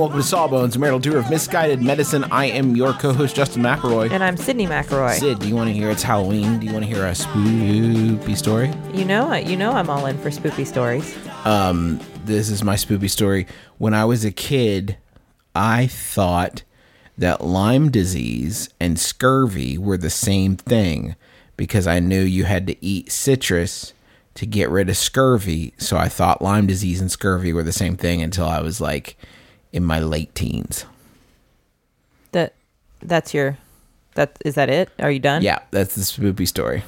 Welcome to Sawbones, a marital tour of misguided medicine. I am your co-host, Justin McElroy. And I'm Sydnee McElroy. Sid, do you want to hear it's Halloween? Do you want to hear a spoopy story? You know, you know, I'm all in for spooky stories. Um, This is my spoopy story. When I was a kid, I thought that Lyme disease and scurvy were the same thing because I knew you had to eat citrus to get rid of scurvy. So I thought Lyme disease and scurvy were the same thing until I was like in my late teens. That, that's your, that is that it? Are you done? Yeah, that's the spoopy story.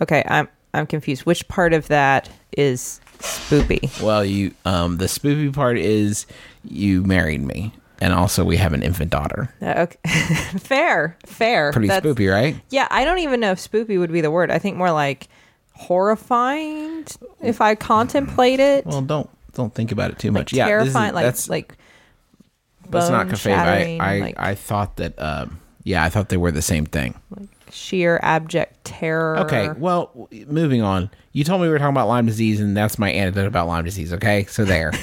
Okay, I'm I'm confused. Which part of that is spoopy? Well, you um the spoopy part is you married me, and also we have an infant daughter. Uh, Okay, fair, fair. Pretty That's- spoopy, right? Yeah, I don't even know if spoopy would be the word. I think more like horrifying if I contemplate it. Well, don't don't think about it too like much. Yeah, this is- terrifying, like that's like that's not kayfabe. I I, like I thought that. Um, yeah, I thought they were the same thing. Like sheer abject terror. Okay, well, moving on. You told me we were talking about Lyme disease, and that's my anecdote about Lyme disease. Okay, so there.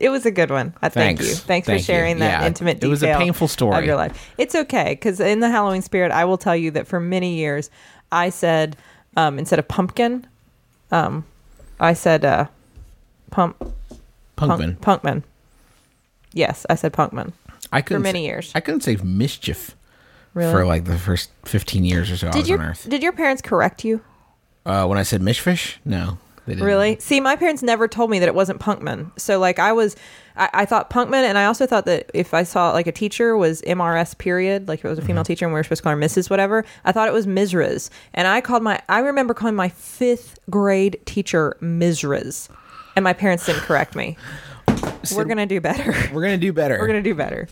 It was a good one. I thank Thanks. you. Thanks Thank for sharing you. that Yeah, intimate it was a detail painful story. of your life. It's okay because in the Halloween spirit, I will tell you that for many years, I said um, instead of pumpkin, um, I said uh, pump Punkman. punk, punkman. Yes, I said punkman. I couldn't for many years. I couldn't say mischief Really? for like the first fifteen years or so I did was your on Earth. did your parents correct you? Uh, when I said mishfish, no, they didn't. Really? See, my parents never told me that it wasn't Punkman. So, like, I was, I, I thought Punkman, and I also thought that if I saw like a teacher was MRS period, like if it was a female teacher and we were supposed to call her Mrs. whatever, I thought it was Mizras. And I called my, I remember calling my fifth grade teacher Mizras. And my parents didn't correct me. We're going to do better. We're gonna do better. We're going to do better.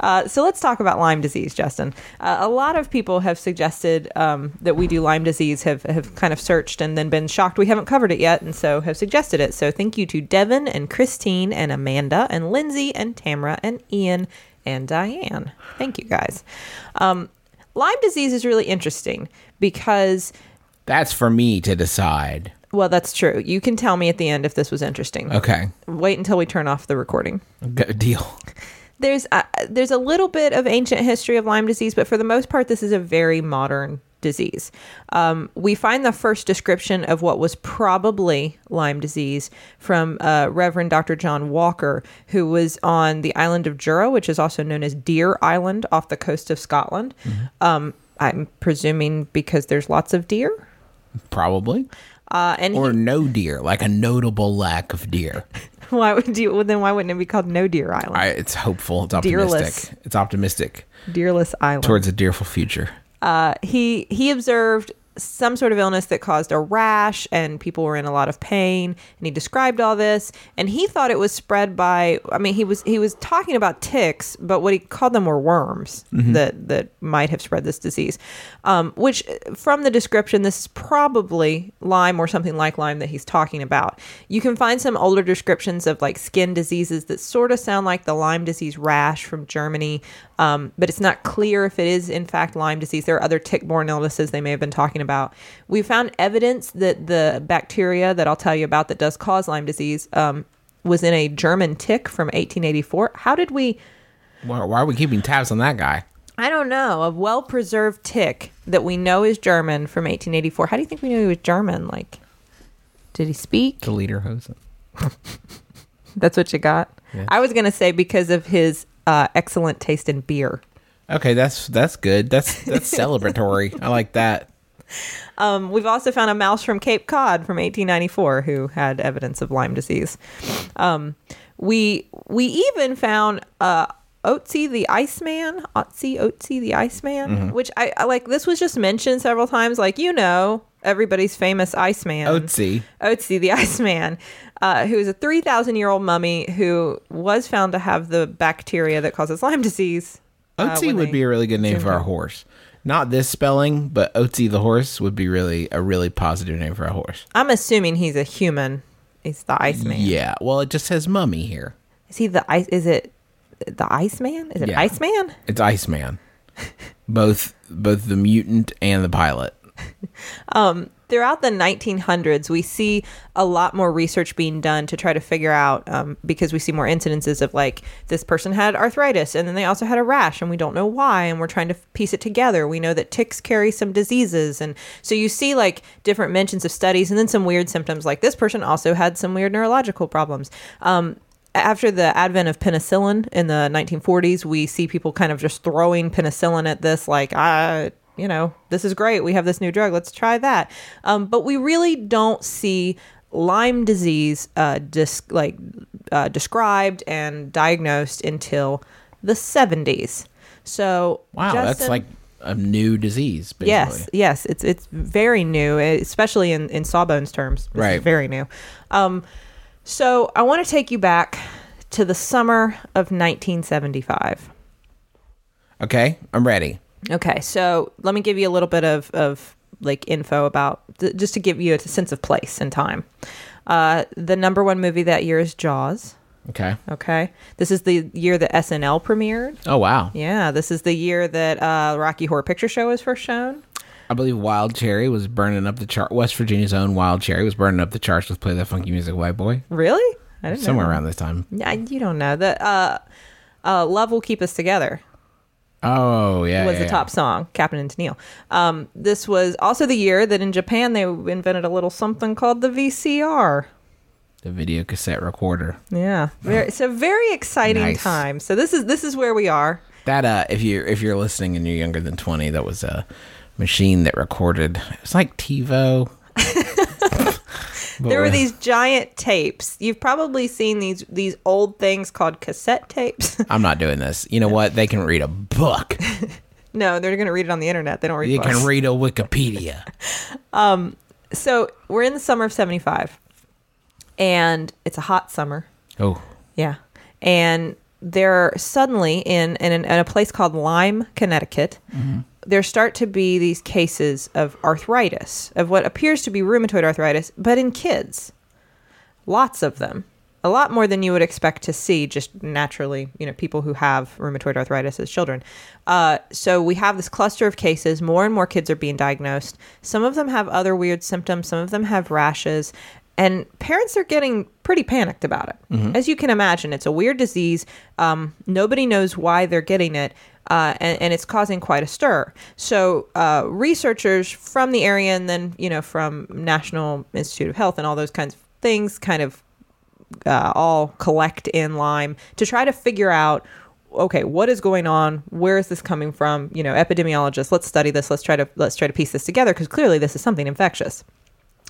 Uh, so let's talk about Lyme disease, Justin. Uh, a lot of people have suggested um, that we do Lyme disease, have, have kind of searched and then been shocked we haven't covered it yet, and so have suggested it. So thank you to Devin and Christine and Amanda and Lindsay and Tamara and Ian and Diane. Thank you guys. Um, Lyme disease is really interesting because, That's for me to decide. Well, that's true. You can tell me at the end if this was interesting. Okay, Wait until we turn off the recording. Good deal. there's uh, there's a little bit of ancient history of Lyme disease, but for the most part, this is a very modern disease. Um, we find the first description of what was probably Lyme disease from uh, Reverend Dr. John Walker, who was on the island of Jura, which is also known as Deer Island off the coast of Scotland. Um, I'm presuming because there's lots of deer. Probably. Uh, and Or he, no deer, like a notable lack of deer. why would you? Well, then why wouldn't it be called No Deer Island? I, it's hopeful. It's Deerless. optimistic. It's optimistic Deerless Island. towards a deerful future. uh, he he observed some sort of illness that caused a rash and people were in a lot of pain and he described all this and he thought it was spread by I mean he was he was talking about ticks but what he called them were worms that that might have spread this disease. Um, which from the description this is probably Lyme or something like Lyme that he's talking about. You can find some older descriptions of like skin diseases that sort of sound like the Lyme disease rash from Germany um, but it's not clear if it is in fact Lyme disease. There are other tick-borne illnesses they may have been talking about. We found evidence that the bacteria that I'll tell you about that does cause Lyme disease um, was in a German tick from 1884. How did we? Why, why are we keeping tabs on that guy? I don't know. A well-preserved tick that we know is German from 1884. How do you think we knew he was German? Like, Did he speak? The lederhosen. That's what you got. Yeah. I was gonna say because of his uh, excellent taste in beer. Okay, that's that's good. That's that's celebratory. I like that. Um, we've also found a mouse from Cape Cod from 1894 who had evidence of Lyme disease. Um, we we even found uh, Otzi the Iceman, Otzi Otzi the Iceman, which I, I like. This was just mentioned several times. Like you know, everybody's famous Iceman. Otzi. Otzi the Iceman, uh, who is a 3,000 year old mummy who was found to have the bacteria that causes Lyme disease. uh, Otzi when would they- be a really good name for our horse. Not this spelling, but Otzi the horse would be really a really positive name for a horse. I'm assuming he's a human. He's the Iceman. Yeah. Well, it just says mummy here. Is he the ice? Is it the Iceman? Is it Yeah. Iceman? It's Iceman. both both the mutant and the pilot. Um throughout the 1900s, we see a lot more research being done to try to figure out um, because we see more incidences of like this person had arthritis and then they also had a rash and we don't know why and we're trying to piece it together. We know that ticks carry some diseases and so you see like different mentions of studies and then some weird symptoms like this person also had some weird neurological problems. Um, after the advent of penicillin in the 1940s, we see people kind of just throwing penicillin at this, like, ah, you know, this is great. We have this new drug. Let's try that. Um, but we really don't see Lyme disease uh, dis- like uh, described and diagnosed until the 70s. So Wow, that's like a new disease. Basically. Yes, yes, it's it's very new, especially in in Sawbones terms. Right. very new. Um, so I want to take you back to the summer of 1975. Okay, I'm ready. Okay, so let me give you a little bit of of like info about th- just to give you a sense of place and time. Uh, the number one movie that year is Jaws. Okay. Okay, this is the year that SNL premiered. Oh wow. Yeah, this is the year that uh, Rocky Horror Picture Show was first shown. I believe Wild Cherry was burning up the chart. West Virginia's own Wild Cherry was burning up the charts with "Play That Funky Music, White Boy." Really? I didn't know Somewhere that. around this time. Yeah, you don't know that. Uh, uh, "Love Will Keep Us Together" Oh yeah, was yeah, the yeah. top song, Captain and Tennille. Um, this was also the year that in Japan they invented a little something called the VCR. The video cassette recorder. Yeah, very, a very exciting Nice. time. So this is this is where we are. That uh, if you if you're listening and you're younger than twenty, that was a machine that recorded. It was like TiVo. There were these giant tapes. You've probably seen these these old things called cassette tapes. I'm not doing this. You know what? They can read a book. no, they're going to read it on the internet. They don't read You books. can read a Wikipedia. um, so we're in the summer of '75, and it's a hot summer. Oh, Yeah. And they're suddenly in in, in a place called Lyme, Connecticut, there start to be these cases of arthritis, of what appears to be rheumatoid arthritis, but in kids. Lots of them. A lot more than you would expect to see just naturally, you know, people who have rheumatoid arthritis as children. Uh, so we have this cluster of cases. More and more kids are being diagnosed. Some of them have other weird symptoms. Some of them have rashes. And parents are getting pretty panicked about it. As you can imagine, it's a weird disease. Um, nobody knows why they're getting it. Uh, and, and it's causing quite a stir. So uh, researchers from the area and then, you know, from National Institute of Health and all those kinds of things kind of uh, all collect in Lyme to try to figure out okay what is going on? Where is this coming from? You know epidemiologists let's study this. Let's try to let's try to piece this together because clearly this is something infectious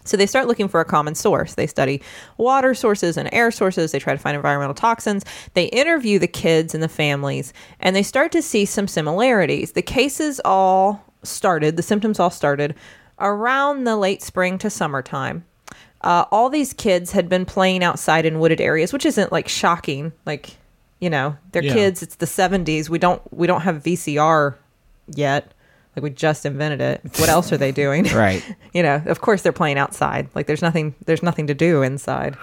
so they start looking for a common source. They study water sources and air sources. They try to find environmental toxins. They interview the kids and the families, and they start to see some similarities. The cases all started, the symptoms all started around the late spring to summertime. Uh, all these kids had been playing outside in wooded areas, which isn't like shocking. Like, you know, they're Yeah. kids. It's the '70s. We don't we don't have VCR yet. Like we just invented it. What else are they doing? right. you know of course they're playing outside like there's nothing there's nothing to do inside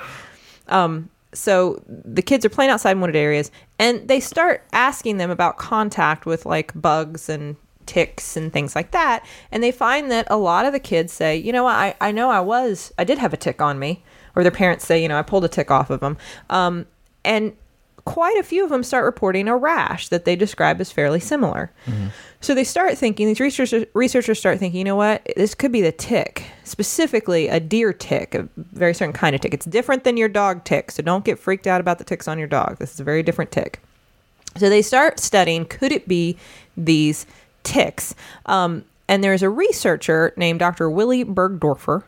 um so the kids are playing outside in wooded areas and they start asking them about contact with like bugs and ticks and things like that and they find that a lot of the kids say you know i, I know i was i did have a tick on me or their parents say you know i pulled a tick off of them um, and quite a few of them start reporting a rash that they describe as fairly similar. So they start thinking, these researchers, researchers start thinking, you know what, this could be the tick, specifically a deer tick, a very certain kind of tick. It's different than your dog tick, so don't get freaked out about the ticks on your dog. This is a very different tick. So they start studying could it be these ticks? Um, and there's a researcher named Dr. Willy Burgdorfer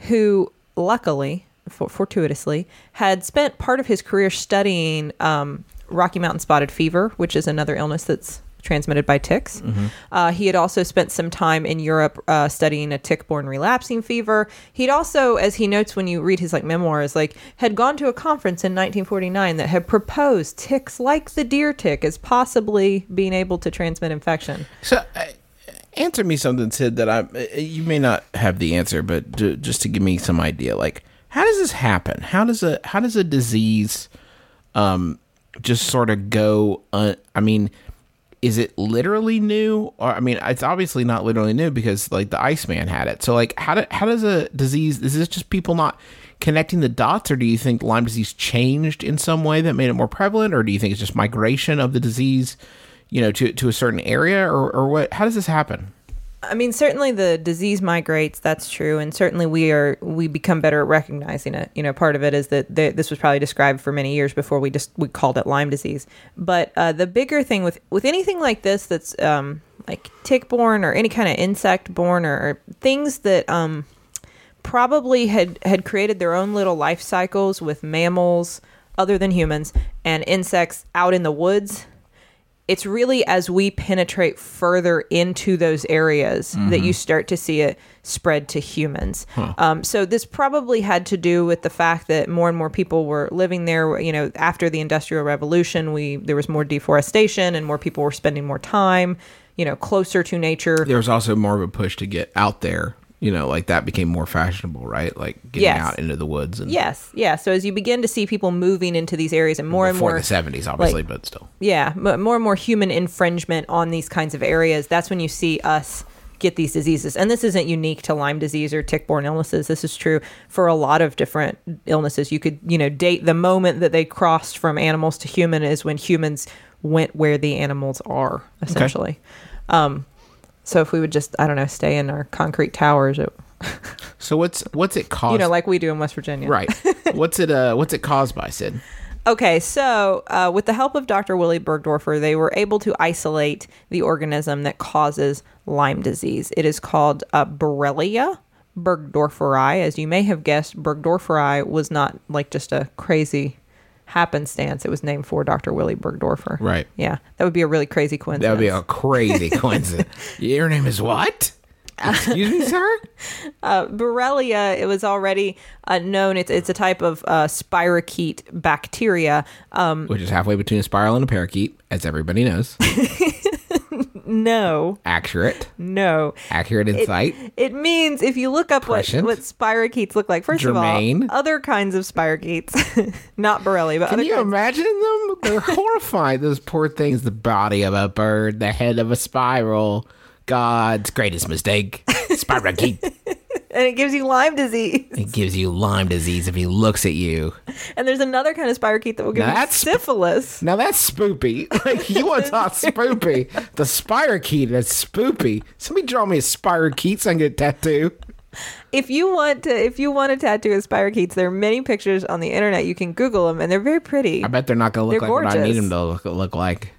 who, luckily, fortuitously, had spent part of his career studying um, Rocky Mountain spotted fever, which is another illness that's transmitted by ticks. Uh, he had also spent some time in Europe uh, studying a tick-borne relapsing fever. He'd also, as he notes when you read his like memoirs, like had gone to a conference in 1949 that had proposed ticks like the deer tick as possibly being able to transmit infection. So, uh, answer me something, Sid. That I uh, you may not have the answer, but ju- just to give me some idea, like how does this happen? How does a how does a disease, um, just sort of go? Uh, I mean, is it literally new, or I mean, it's obviously not literally new because like the Iceman had it. So, like, how do, how does a disease? Is this just people not? Connecting the dots, or do you think Lyme disease changed in some way that made it more prevalent, or do you think it's just migration of the disease, you know, to, to a certain area, or, or what? How does this happen? I mean, certainly the disease migrates. That's true, and certainly we are we become better at recognizing it. You know, part of it is that th- this was probably described for many years before we just we called it Lyme disease. But uh, the bigger thing with with anything like this that's um, like tick borne or any kind of insect borne or, or things that um, probably had had created their own little life cycles with mammals other than humans and insects out in the woods it's really as we penetrate further into those areas that you start to see it spread to humans. Um, so this probably had to do with the fact that more and more people were living there. You know, after the Industrial Revolution, we there was more deforestation and more people were spending more time. You know, closer to nature. There was also more of a push to get out there. You know, like that became more fashionable, right? Like getting Yes. out into the woods and Yes, yeah. So as you begin to see people moving into these areas and more and more the seventies, obviously, like- but still. yeah, more and more human infringement on these kinds of areas. That's when you see us get these diseases. And this isn't unique to Lyme disease or tick-borne illnesses. This is true for a lot of different illnesses. You could, you know, date the moment that they crossed from animals to human is when humans went where the animals are, essentially. Um, so if we would just, I don't know, stay in our concrete towers, it, So what's what's it caused? you know, like we do in West Virginia. right? what's it? Uh, what's it caused by, Sid? Okay, so uh, with the help of Dr. Willy Burgdorfer, they were able to isolate the organism that causes Lyme disease. It is called uh, Borrelia burgdorferi. As you may have guessed, Burgdorferi was not like just a crazy happenstance. It was named for Dr. Willy Burgdorfer. Right. Yeah, that would be a really crazy coincidence. That would be a crazy coincidence. Your name is what? Excuse me, sir. uh, Borrelia, it was already uh, known. It's it's a type of uh, spirochete bacteria. Um, Which is halfway between a spiral and a parakeet, as everybody knows. no, Accurate, no. accurate insight. It means if you look up what, Prescient. what spirochetes look like, first Germain. of all, other kinds of spirochetes, not Borrelia, but Can other you kinds. imagine them? They're horrified. Those poor things. The body of a bird, the head of a spiral. God's greatest mistake. Spirochete. and it gives you Lyme disease. it gives you Lyme disease if he looks at you. And there's another kind of spirochete that will give Now you that's sp- syphilis. Now that's spoopy. Like you want to talk spoopy. The spirochete is spoopy. Somebody draw me a spirochete so I can get a tattoo. If you want to, if you want a tattoo of spirochetes, there are many pictures on the internet. You can Google them, and they're very pretty. I bet they're not gonna look They're like what I need them to look, look like.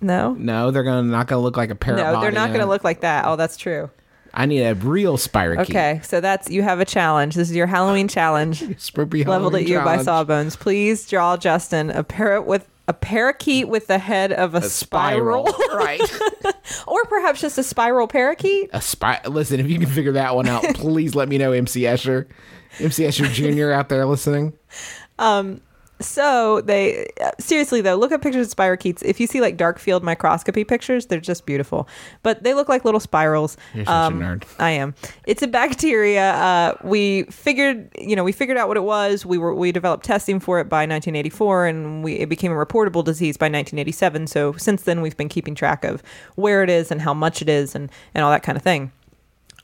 no, No, they're gonna not gonna look like a parrot. no, they're not going to look like that. Oh, that's true. I need a real spirochete. Okay, so that's you have a challenge. This is your Halloween challenge. Spoopy leveled at Halloween you by challenge. Sawbones. Please draw Justin a parrot with a parakeet with the head of a, spiral, right? or perhaps just a spiral parakeet. A spy. Listen, if you can figure that one out, please let me know, MC Escher, MC Escher Jr. out there listening. Um, So they uh, seriously though, look at pictures of spirochetes. If you see like dark field microscopy pictures, they're just beautiful. But they look like little spirals. You're such a Um, nerd. I am. It's a bacteria. Uh, we figured, you know, we figured out what it was. We were we developed testing for it by 1984, and we it became a reportable disease by 1987. So since then, we've been keeping track of where it is and how much it is, and and all that kind of thing.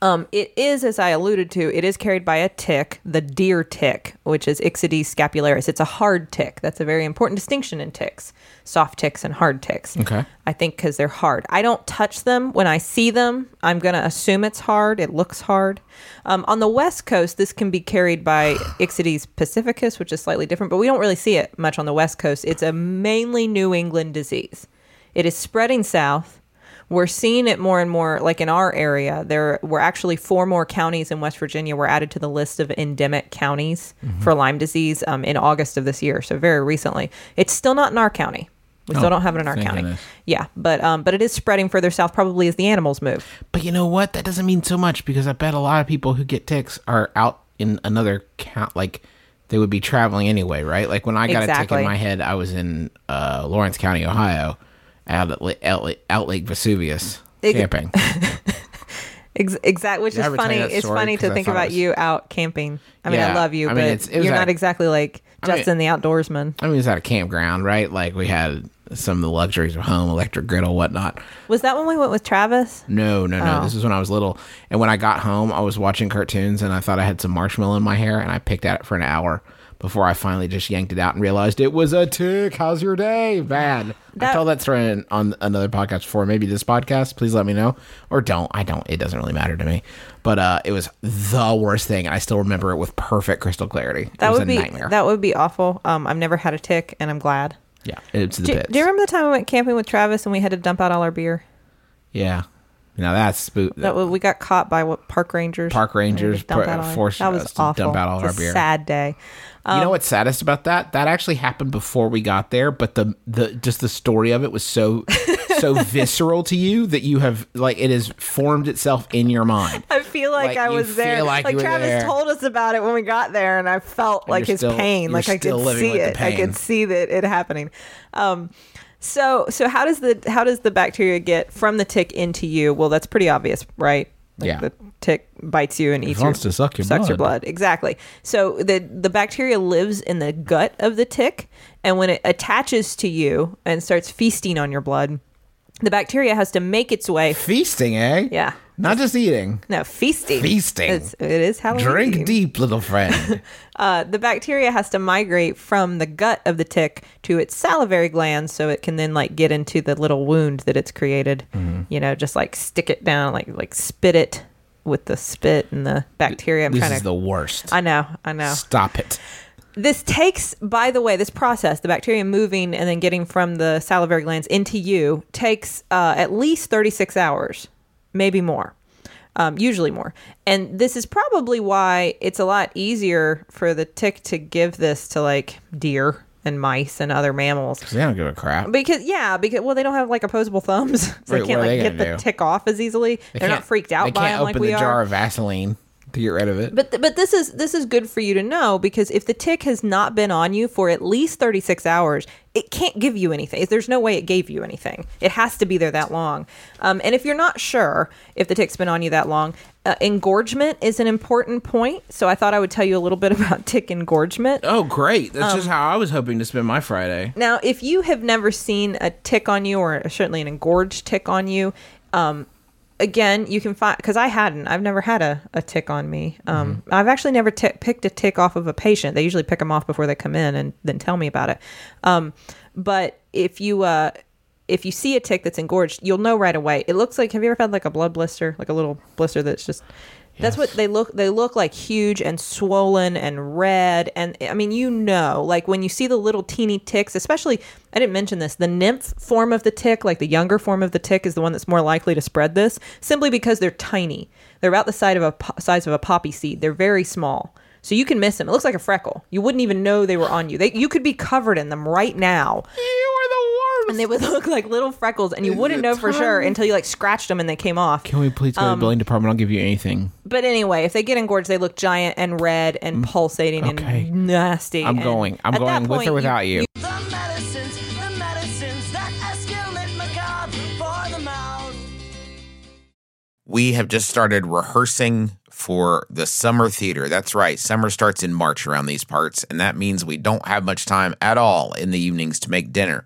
Um, it is, as I alluded to, it is carried by a tick, the deer tick, which is Ixodes scapularis. It's a hard tick. That's a very important distinction in ticks soft ticks and hard ticks. Okay. I think because they're hard. I don't touch them. When I see them, I'm going to assume it's hard. It looks hard. Um, on the West Coast, this can be carried by Ixodes pacificus, which is slightly different, but we don't really see it much on the West Coast. It's a mainly New England disease. It is spreading south. We're seeing it more and more, like in our area. There were actually four more counties in West Virginia were added to the list of endemic counties for Lyme disease um, in August of this year, so very recently. It's still not in our county. We still Oh, don't have it in our county. goodness. Yeah, but um, but it is spreading further south, probably as the animals move. But you know what? That doesn't mean so much because I bet a lot of people who get ticks are out in another count. Like they would be traveling anyway, right? Like when I got a tick in my head, I was in uh, Lawrence County, Ohio, out at La- out, Lake- out Lake Vesuvius Ex- camping. Ex- exact, which Did is funny. It's funny to I think about was- you out camping. I mean, I love you, I mean, but it's- you're at not a- exactly like I mean- Justin the outdoorsman. I mean, it was at a campground, right? Like we had some of the luxuries of home, electric griddle, whatnot. Was that when we went with Travis? No, no, no. Oh. This was when I was little. And when I got home, I was watching cartoons and I thought I had some marshmallow in my hair and I picked at it for an hour before I finally just yanked it out and realized it was a tick. How's your day? Bad. That- I told that story in- on another podcast before. Maybe this podcast. Please let me know. Or don't. I don't. It doesn't really matter to me. But uh, it was the worst thing. I still remember it with perfect crystal clarity. It That was would a be nightmare. that would be awful. Um, I've never had a tick, and I'm glad. yeah, it's the Do, bits. do you remember the time we went camping with Travis and we had to dump out all our beer? Yeah. Now that's spook. That we got caught by what park rangers. Park rangers We had dump put- out all our- forced that was us to dump out all It's our a beer. Sad day. you know what's saddest about that? That actually happened before we got there, but the the just the story of it was so so visceral to you that you have like it has formed itself in your mind. I feel like, Like, I was there. Like, like Travis there. told us about it when we got there, and I felt like his still- pain. Like I could see it. I could see that it happening. Um, so so how does the how does the bacteria get from the tick into you? Well, that's pretty obvious, right? Like Yeah. The tick bites you and eats wants your, to suck your sucks your blood. blood. Exactly. So the the bacteria lives in the gut of the tick, and when it attaches to you and starts feasting on your blood, the bacteria has to make its way. Feasting, eh? Yeah. Not just eating. No, feasting. Feasting. It's, it is Halloween. Drink deep, little friend. Uh, the bacteria has to migrate from the gut of the tick to its salivary glands so it can then like get into the little wound that it's created. Mm-hmm. You know, just like stick it down, like like spit it with the spit and the bacteria. I'm this trying is to. the worst. I know, I know. Stop it. This takes, by the way, this process, the bacteria moving and then getting from the salivary glands into you, takes uh, at least 36 hours, maybe more, um, usually more. And this is probably why it's a lot easier for the tick to give this to like deer and mice and other mammals. Because They don't give a crap. Because yeah, because well, they don't have like opposable thumbs, so Right, they can't like they get the do? tick off as easily. They They're not freaked out They by can't them like open we the are. jar of Vaseline to get rid of it. But but this is this is good for you to know because if the tick has not been on you for at least 36 hours, it can't give you anything. There's no way it gave you anything. It has to be there that long. Um, and if you're not sure if the tick's been on you that long, uh, engorgement is an important point. So I thought I would tell you a little bit about tick engorgement. oh, great. That's Um, just how I was hoping to spend my Friday. Now, if you have never seen a tick on you, or certainly an engorged tick on you, um, again, you can find because I hadn't. I've never had a, a tick on me. Um, I've actually never t- picked a tick off of a patient. They usually pick them off before they come in and then tell me about it. Um, but if you uh, if you see a tick that's engorged, you'll know right away. It looks like. Have you ever had like a blood blister, like a little blister that's just that's what they look they look like huge and swollen and red and I mean you know like when you see the little teeny ticks especially I didn't mention this the nymph form of the tick like the younger form of the tick is the one that's more likely to spread this simply because they're tiny. They're about the size of a size of a poppy seed. They're very small. So you can miss them. It looks like a freckle. You wouldn't even know they were on you. They you could be covered in them right now eh, You are the worst. And they would look like little freckles and you wouldn't know for sure until you like scratched them and they came off Can we please go to Um, the billing department? I'll give you anything. but anyway, if they get engorged, they look giant and red and pulsating Mm, okay. and nasty. I'm And going. I'm at that going with point, or without you. The medicines, the medicines that escalate macabre for the mouth. We have just started rehearsing for the summer theater. That's right. Summer starts in March around these parts, and that means we don't have much time at all in the evenings to make dinner.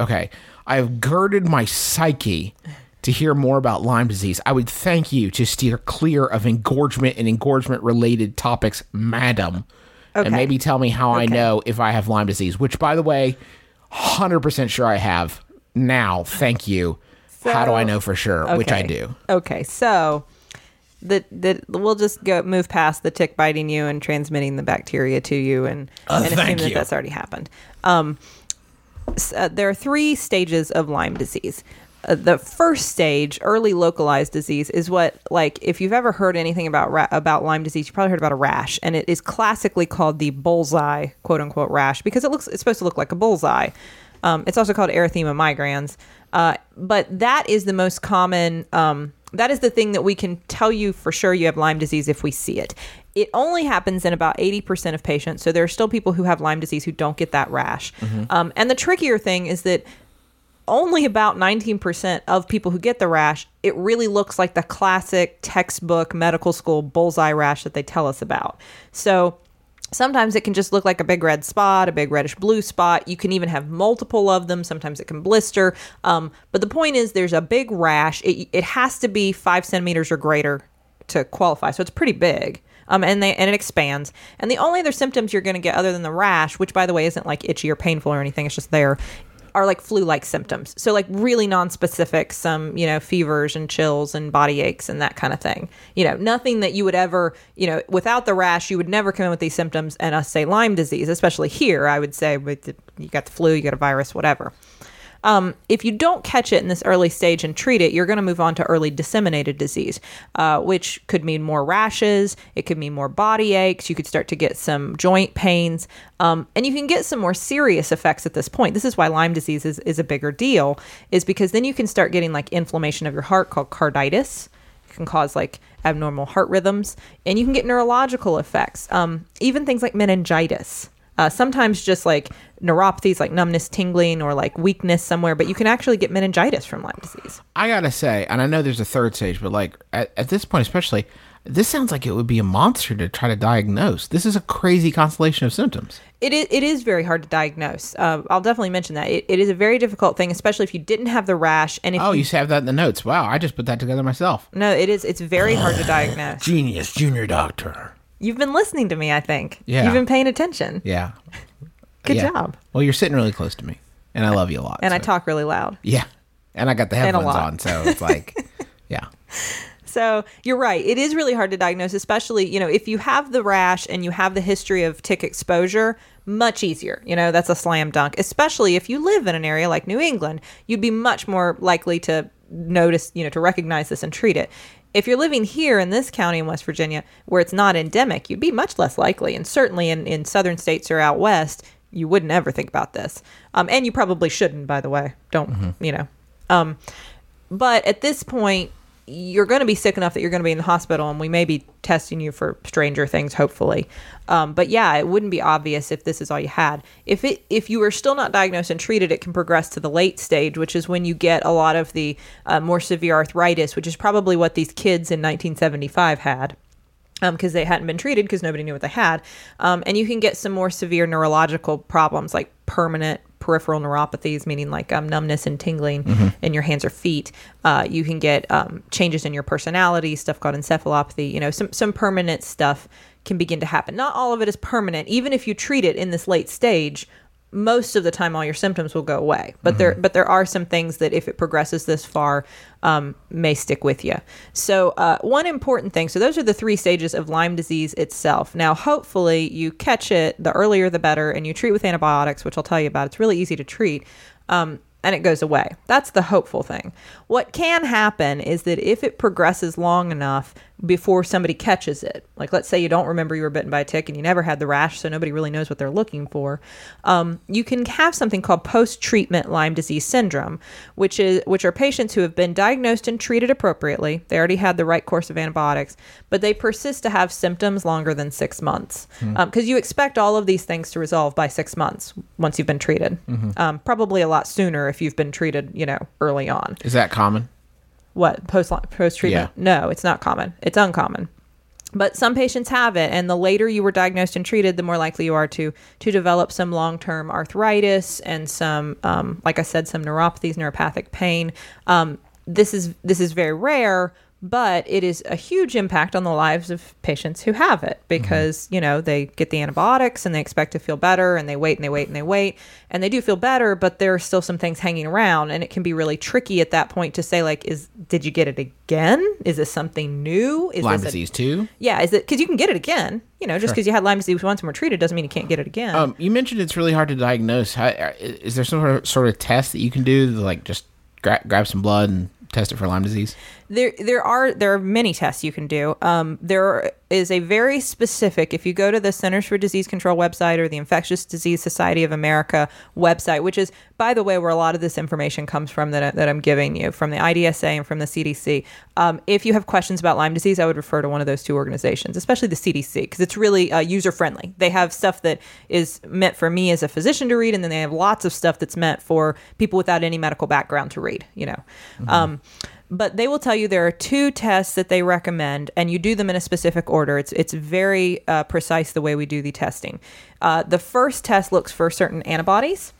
Okay. I have girded my psyche to hear more about Lyme disease. I would thank you to steer clear of engorgement and engorgement related topics, madam. Okay. And maybe tell me how I know if I have Lyme disease, which, by the way, 100% sure I have now. Thank you. how do I know for sure? Which I do. Okay, so the the we'll just go move past the tick biting you and transmitting the bacteria to you, and, and assume Uh, that that's already happened. Um, uh, there are three stages of Lyme disease. Uh, the first stage, early localized disease, is what like if you've ever heard anything about ra- about Lyme disease, you probably heard about a rash, and it is classically called the bullseye quote unquote rash because it looks it's supposed to look like a bullseye. Um, it's also called erythema migrans, uh, but that is the most common. Um, that is the thing that we can tell you for sure you have Lyme disease if we see it. It only happens in about 80% of patients. So there are still people who have Lyme disease who don't get that rash. Um, and the trickier thing is that only about 19% of people who get the rash, it really looks like the classic textbook medical school bullseye rash that they tell us about. So sometimes it can just look like a big red spot, a big reddish blue spot. You can even have multiple of them. Sometimes it can blister. Um, but the point is, there's a big rash. It, it has to be five centimeters or greater to qualify. So it's pretty big. Um, and they and it expands. And the only other symptoms you're going to get, other than the rash, which by the way isn't like itchy or painful or anything, it's just there, are like flu-like symptoms. So like really non-specific, some you know fevers and chills and body aches and that kind of thing. You know, nothing that you would ever you know without the rash, you would never come in with these symptoms and us say Lyme disease, especially here. I would say you got the flu, you got a virus, whatever. Um, if you don't catch it in this early stage and treat it, you're going to move on to early disseminated disease, uh, which could mean more rashes. It could mean more body aches. You could start to get some joint pains. Um, and you can get some more serious effects at this point. This is why Lyme disease is, is a bigger deal, is because then you can start getting like inflammation of your heart called carditis can cause like abnormal heart rhythms, and you can get neurological effects. Um, even things like meningitis. Uh, sometimes just like neuropathies, like numbness, tingling, or like weakness somewhere. But you can actually get meningitis from Lyme disease. I gotta say, and I know there's a third stage, but like at, at this point, especially, this sounds like it would be a monster to try to diagnose. This is a crazy constellation of symptoms. It is, it is very hard to diagnose. Uh, I'll definitely mention that. It, it is a very difficult thing, especially if you didn't have the rash. And if Oh, you, you have that in the notes. Wow, I just put that together myself. no, it is. It's very hard to diagnose. Genius, junior doctor. You've been listening to me, I think. Yeah. You've been paying attention. Yeah. Good Yeah. job. Well, you're sitting really close to me, and I love you a lot. And I talk really loud. Yeah, and I got the headphones on, so it's like, yeah. So you're right. It is really hard to diagnose, especially, you know, if you have the rash and you have the history of tick exposure, much easier. You know, that's a slam dunk, especially if you live in an area like New England. You'd be much more likely to notice, you know, to recognize this and treat it. If you're living here in this county in West Virginia where it's not endemic, you'd be much less likely. And certainly in, in southern states or out west, you wouldn't ever think about this. Um, and you probably shouldn't, by the way. Don't, you know. Um, but at this point you're going to be sick enough that you're going to be in the hospital and we may be testing you for stranger things hopefully um, but yeah it wouldn't be obvious if this is all you had if it if you are still not diagnosed and treated it can progress to the late stage which is when you get a lot of the uh, more severe arthritis which is probably what these kids in 1975 had because they hadn't been treated because nobody knew what they had. Um, and you can get some more severe neurological problems like permanent peripheral neuropathies, meaning like um, numbness and tingling in your hands or feet. Uh, you can get um, changes in your personality, stuff called encephalopathy. You know, some some permanent stuff can begin to happen. Not all of it is permanent. Even if you treat it in this late stage, most of the time all your symptoms will go away but there but there are some things that if it progresses this far um, may stick with you so uh, one important thing so those are the three stages of lyme disease itself. Now hopefully you catch it the earlier the better and you treat with antibiotics which i'll tell you about. It's really easy to treat um, and it goes away. That's the hopeful thing. What can happen is that if it progresses long enough before somebody catches it. Like let's say you don't remember you were bitten by a tick and you never had the rash so nobody really knows what they're looking for. Um, you can have something called post-treatment lyme disease syndrome which is which are patients who have been diagnosed and treated appropriately. They already had the right course of antibiotics but they persist to have symptoms longer than six months. Because you expect all of these things to resolve by six months once you've been treated. Um, probably a lot sooner if you've been treated you know early on. Is that common? What post post treatment? No, it's not common. It's uncommon. But some patients have it, and the later you were diagnosed and treated, the more likely you are to to develop some long term arthritis and some, um, like I said, some neuropathies, neuropathic pain. Um, this is this is very rare, but it is a huge impact on the lives of patients who have it because you know they get the antibiotics and they expect to feel better, and they wait and they wait and they wait, and they do feel better, but there are still some things hanging around, and it can be really tricky at that point to say like, is did you get it again? Is this something new? Is Lyme this a- disease too. yeah, is it because you can get it again? You know, just because you had Lyme disease once and were treated doesn't mean you can't get it again. Um, you mentioned it's really hard to diagnose. How, uh, is there some sort of, sort of test that you can do, like just gra- grab some blood and test it for Lyme disease? There there are there are many tests you can do. Um, there is a very specific. If you go to the Centers for Disease Control website or the Infectious Disease Society of America website, which is by the way where a lot of this information comes from that that I'm giving you from the IDSA and from the CDC. Um, if you have questions about Lyme disease, I would refer to one of those two organizations, especially the CDC, because it's really uh, user friendly. They have stuff that is meant for me as a physician to read, and then they have lots of stuff that's meant for people without any medical background to read. You know. Um, but they will tell you there are two tests that they recommend, and you do them in a specific order. It's it's very uh, precise the way we do the testing. Uh, the first test looks for certain antibodies.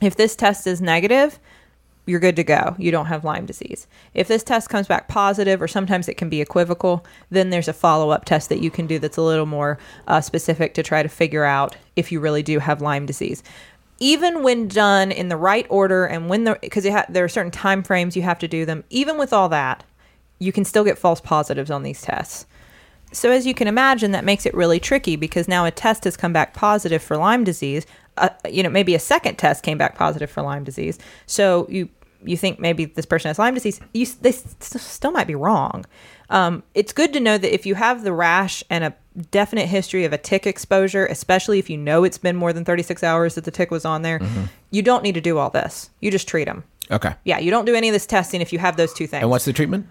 If this test is negative, you're good to go. You don't have Lyme disease. If this test comes back positive, or sometimes it can be equivocal, then there's a follow up test that you can do that's a little more uh, specific to try to figure out if you really do have Lyme disease. Even when done in the right order, and when the because ha- there are certain time frames you have to do them. Even with all that, you can still get false positives on these tests. So, as you can imagine, that makes it really tricky because now a test has come back positive for Lyme disease. Uh, you know, maybe a second test came back positive for Lyme disease. So you you think maybe this person has Lyme disease. You they s- still might be wrong. Um, it's good to know that if you have the rash and a definite history of a tick exposure, especially if you know it's been more than 36 hours that the tick was on there, you don't need to do all this. You just treat them. Okay. Yeah, you don't do any of this testing if you have those two things. And what's the treatment?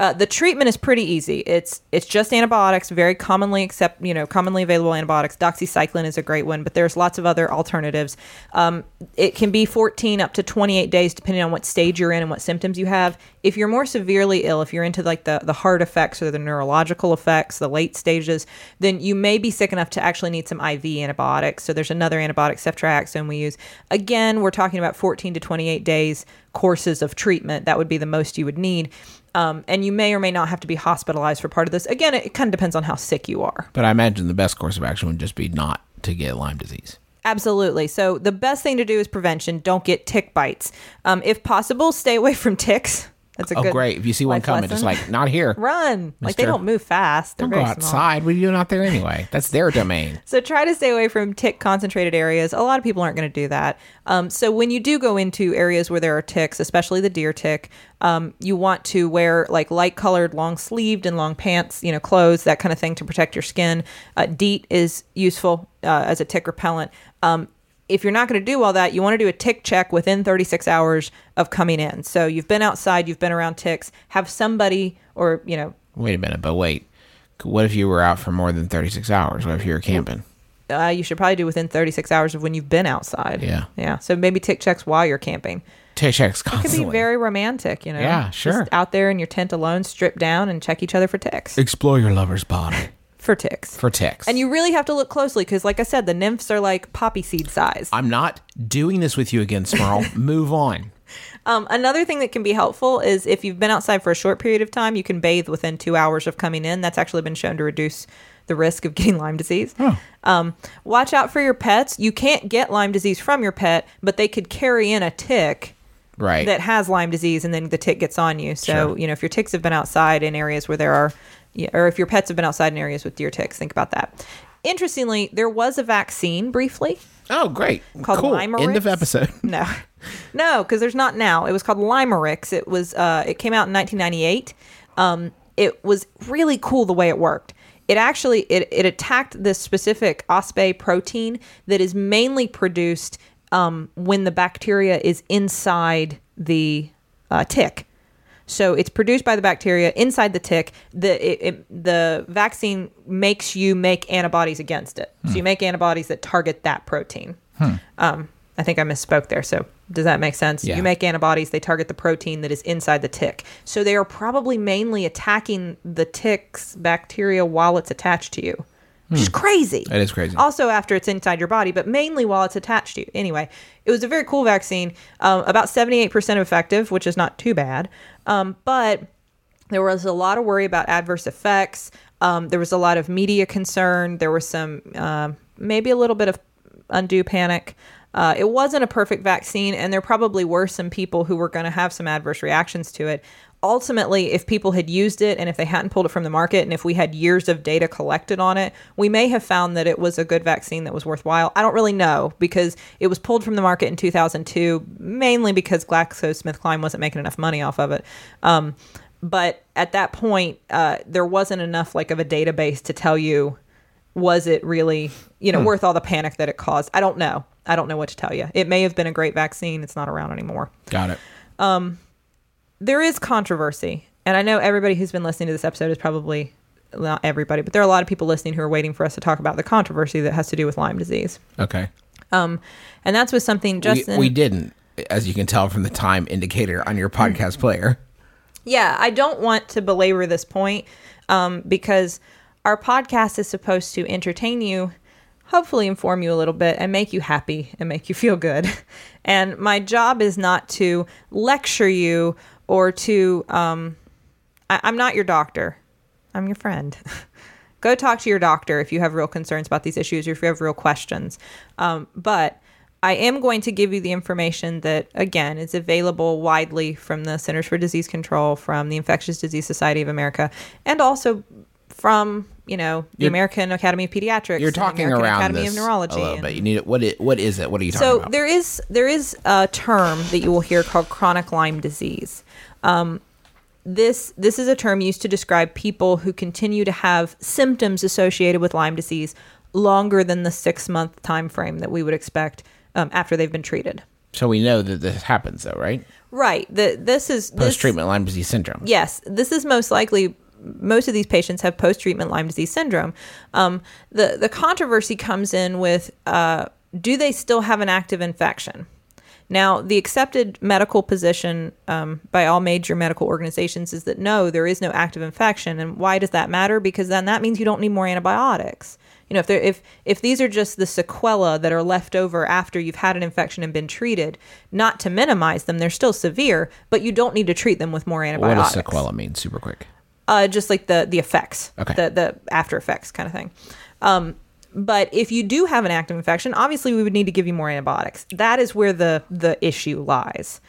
Uh, the treatment is pretty easy. It's it's just antibiotics, very commonly accept you know commonly available antibiotics. Doxycycline is a great one, but there's lots of other alternatives. Um, it can be 14 up to 28 days depending on what stage you're in and what symptoms you have. If you're more severely ill, if you're into like the the heart effects or the neurological effects, the late stages, then you may be sick enough to actually need some IV antibiotics. So there's another antibiotic, ceftriaxone, we use. Again, we're talking about 14 to 28 days courses of treatment. That would be the most you would need. Um, and you may or may not have to be hospitalized for part of this. Again, it, kind of depends on how sick you are. But I imagine the best course of action would just be not to get Lyme disease. Absolutely. So the best thing to do is prevention. Don't get tick bites. Um, if possible, stay away from ticks. That's a Oh, good. great! If you see one coming, just like not here. run. Like they don't move fast. They're Don't go outside. What are you doing out there anyway? That's their domain. So try to stay away from tick concentrated areas. A lot of people aren't going to do that. Um, so when you do go into areas where there are ticks, especially the deer tick, um, you want to wear like light colored, long sleeved and long pants, you know, clothes, that kind of thing to protect your skin. Uh, DEET is useful uh, as a tick repellent. Um, if you're not going to do all that, you want to do a tick check within 36 hours of coming in. So you've been outside, you've been around ticks, have somebody or, you know, Wait a minute, but wait. What if you were out for more than thirty six hours? What if you were camping? uh, you should probably do within 36 hours of when you've been outside. Yeah. Yeah. So maybe tick checks while you're camping. Tick checks constantly. It could be very romantic, you know? Yeah, sure. Just out there in your tent alone, strip down and check each other for ticks. Explore your lover's body For ticks. for ticks. and you really have to look closely because, like I said, the nymphs are like poppy seed size. I'm not doing this with you again, Smurl. Move on. Um, another thing that can be helpful is if you've been outside for a short period of time, you can bathe within two hours of coming in. That's actually been shown to reduce the risk of getting Lyme disease. Um, watch out for your pets. You can't get Lyme disease from your pet, but they could carry in a tick Right. that has Lyme disease, and then the tick gets on you. So Sure. you know if your ticks have been outside in areas where there are, yeah, or if your pets have been outside in areas with deer ticks, think about that. Interestingly, there was a vaccine briefly oh, great. called cool. LYMErix. End of episode. No, no, because there's not now. It was called LYMErix. It was. Uh, it came out in 1998. Um, it was really cool the way it worked. It actually it, it attacked this specific OspA protein that is mainly produced um, when the bacteria is inside the uh, tick. So it's produced by the bacteria inside the tick. The it, it, the vaccine makes you make antibodies against it. So you make antibodies that target that protein. Um, I think I misspoke there. So does that make sense? Yeah. You make antibodies, they target the protein that is inside the tick. So they are probably mainly attacking the tick's bacteria while it's attached to you, which is crazy. It is crazy. Also after it's inside your body, but mainly while it's attached to you. Anyway, it was a very cool vaccine, um, about 78% effective, which is not too bad. Um, but there was a lot of worry about adverse effects. Um, there was a lot of media concern. There was some, um, maybe a little bit of undue panic. Uh, it wasn't a perfect vaccine, and there probably were some people who were going to have some adverse reactions to it. Ultimately, if people had used it and if they hadn't pulled it from the market, and if we had years of data collected on it, we may have found that it was a good vaccine that was worthwhile. I don't really know because it was pulled from the market in 2002, mainly because GlaxoSmithKline wasn't making enough money off of it. Um, but at that point, uh, there wasn't enough like of a database to tell you was it really you know worth all the panic that it caused. I don't know. I don't know what to tell you. It may have been a great vaccine. It's not around anymore Got it. There is controversy, and I know everybody who's been listening to this episode is probably not everybody, but there are a lot of people listening who are waiting for us to talk about the controversy that has to do with Lyme disease. Okay. Um, and that's with something We, Justin. we didn't, as you can tell from the time indicator on your podcast player. yeah, I don't want to belabor this point um, because our podcast is supposed to entertain you, hopefully inform you a little bit, and make you happy and make you feel good. And my job is not to lecture you or to. Um, I, I'm not your doctor. I'm your friend. Go talk to your doctor if you have real concerns about these issues or if you have real questions. Um, but I am going to give you the information that, again, is available widely from the Centers for Disease Control, from the Infectious Disease Society of America, and also from, you know, the You're- American Academy of Pediatrics. You're talking American around Academy this of Neurology. a little and- bit. You need it. What? It, what is it? What are you talking so about? there is there is a term that you will hear called chronic Lyme disease. Um, this this is a term used to describe people who continue to have symptoms associated with Lyme disease longer than the six month time frame that we would expect um, after they've been treated. So we know that this happens, though, right? Right. The, this is Post treatment Lyme disease syndrome. Yes, this is most likely. Most of these patients have post-treatment Lyme disease syndrome. Um, the the controversy comes in with uh, do they still have an active infection? Now, the accepted medical position um, by all major medical organizations is that no, there is no active infection. And why does that matter? Because then that means you don't need more antibiotics. You know, if if if these are just the sequela that are left over after you've had an infection and been treated, not to minimize them, they're still severe, but you don't need to treat them with more antibiotics. What does sequela mean? Super quick. Uh, just like the the effects, Okay. the the after effects kind of thing. Um, but if you do have an active infection, obviously we would need to give you more antibiotics. That is where the the issue lies.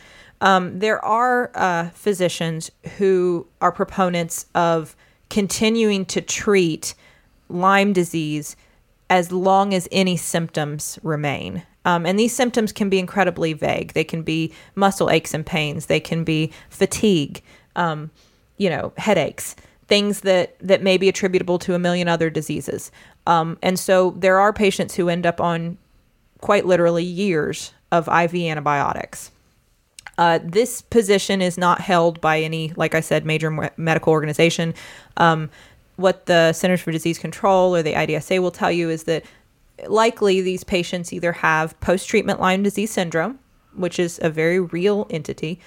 Um, there are uh, physicians who are proponents of continuing to treat Lyme disease as long as any symptoms remain. Um, and these symptoms can be incredibly vague. They can be muscle aches and pains. They can be fatigue, um, you know, headaches, things that that may be attributable to a million other diseases. Um, and so there are patients who end up on quite literally years of IV antibiotics. Uh, this position is not held by any, like I said, major me- medical organization. Um, what the Centers for Disease Control or the IDSA will tell you is that likely these patients either have post treatment Lyme disease syndrome, which is a very real entity,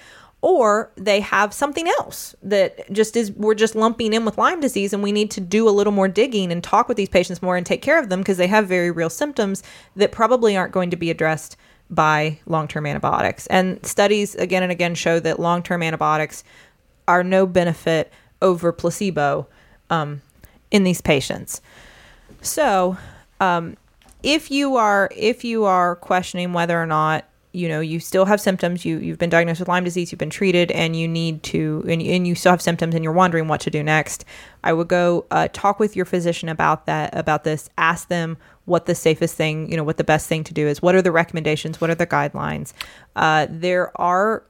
or they have something else that just is we're just lumping in with Lyme disease and we need to do a little more digging and talk with these patients more and take care of them because they have very real symptoms that probably aren't going to be addressed by long-term antibiotics. And studies again and again show that long-term antibiotics are no benefit over placebo um, in these patients. So, um, if you are if you are questioning whether or not you know you still have symptoms, you you've been diagnosed with Lyme disease, you've been treated, and you need to and, and you still have symptoms, and you're wondering what to do next, I would go uh, talk with your physician about that about this. Ask them what the safest thing, you know, what the best thing to do is. What are the recommendations? What are the guidelines? Uh, there are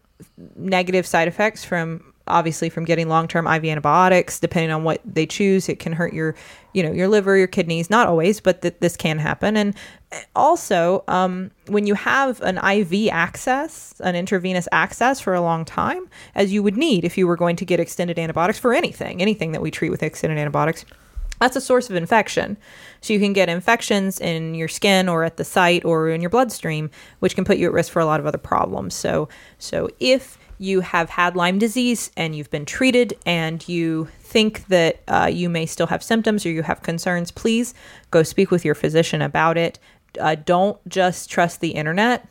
negative side effects from obviously from getting long-term IV antibiotics depending on what they choose it can hurt your you know your liver your kidneys not always but th- this can happen and also um, when you have an IV access an intravenous access for a long time as you would need if you were going to get extended antibiotics for anything anything that we treat with extended antibiotics that's a source of infection. So you can get infections in your skin or at the site or in your bloodstream, which can put you at risk for a lot of other problems. So so if you have had Lyme disease and you've been treated and you think that uh, you may still have symptoms or you have concerns, please go speak with your physician about it. Uh, don't just trust the internet.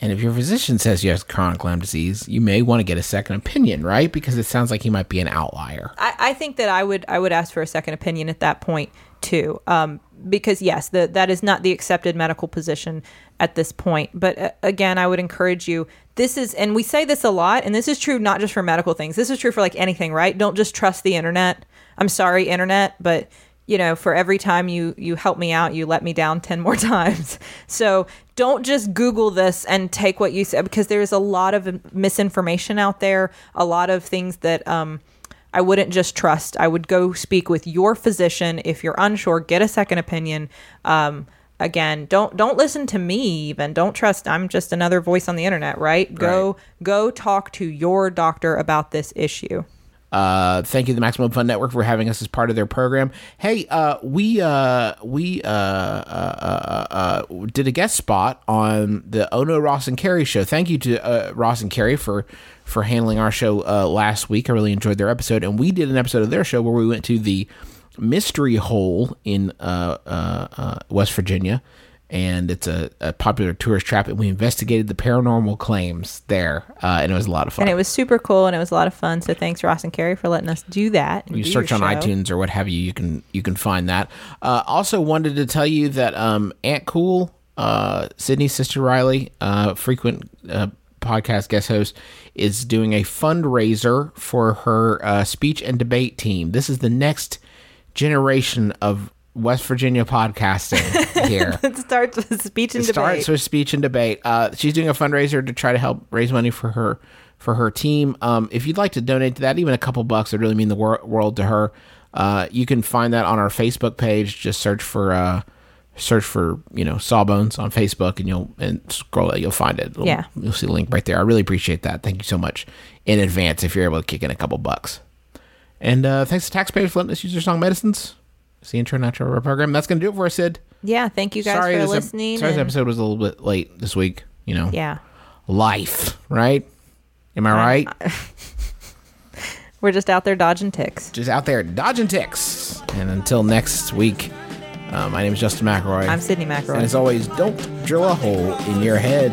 And if your physician says you have chronic Lyme disease, you may want to get a second opinion, right? Because it sounds like he might be an outlier. I, I think that I would I would ask for a second opinion at that point too, um, because yes, the, that is not the accepted medical position at this point. But uh, again, I would encourage you. This is, and we say this a lot, and this is true not just for medical things. This is true for like anything, right? Don't just trust the internet. I'm sorry, internet, but you know, for every time you you help me out, you let me down 10 more times. So, don't just Google this and take what you said because there's a lot of misinformation out there, a lot of things that um I wouldn't just trust. I would go speak with your physician if you're unsure, get a second opinion. Um again, don't don't listen to me even. Don't trust I'm just another voice on the internet, right? Go go talk to your doctor about this issue. Uh, thank you, the Maximum Fun Network, for having us as part of their program. Hey, uh, we uh, we uh, uh, uh, did a guest spot on the Ono Ross and Carrie show. Thank you to Ross and Carrie for for handling our show last week. I really enjoyed their episode, and we did an episode of their show where we went to the mystery hole in West Virginia. And it's a, a popular tourist trap, and we investigated the paranormal claims there, uh, and it was a lot of fun. And it was super cool and it was a lot of fun. So thanks Ross and Carrie for letting us do that. and you do search on show. iTunes or what have you, you can you can find that. Uh, also, wanted to tell you that um, Aunt Cool, uh, Sydnee's sister Riley, uh, frequent uh, podcast guest host, is doing a fundraiser for her uh, speech and debate team. This is the next generation of West Virginia podcasting here. It starts with speech and It debate. starts with speech and debate. Uh, she's doing a fundraiser to try to help raise money for her for her team. Um, if you'd like to donate to that, even a couple bucks would really mean the wor- world to her. Uh, you can find that on our Facebook page. Just search for uh, search for you know Sawbones on Facebook, and you'll and scroll it, you'll find it. It'll- Yeah. you'll see the link right there. I really appreciate that. Thank you so much in advance if you're able to kick in a couple bucks. And uh, thanks to taxpayers for letting us use their song medicines. It's the intro and outro program. That's gonna do it for us, Sid. Yeah, thank you guys for this ep- listening. sorry, this episode was a little bit late this week. You know, yeah, life, right? Am I right? we're just out there dodging ticks. Just out there dodging ticks. And until next week, uh, my name is Justin McElroy. I'm Sydnee McElroy. And as always, don't drill a hole in your head.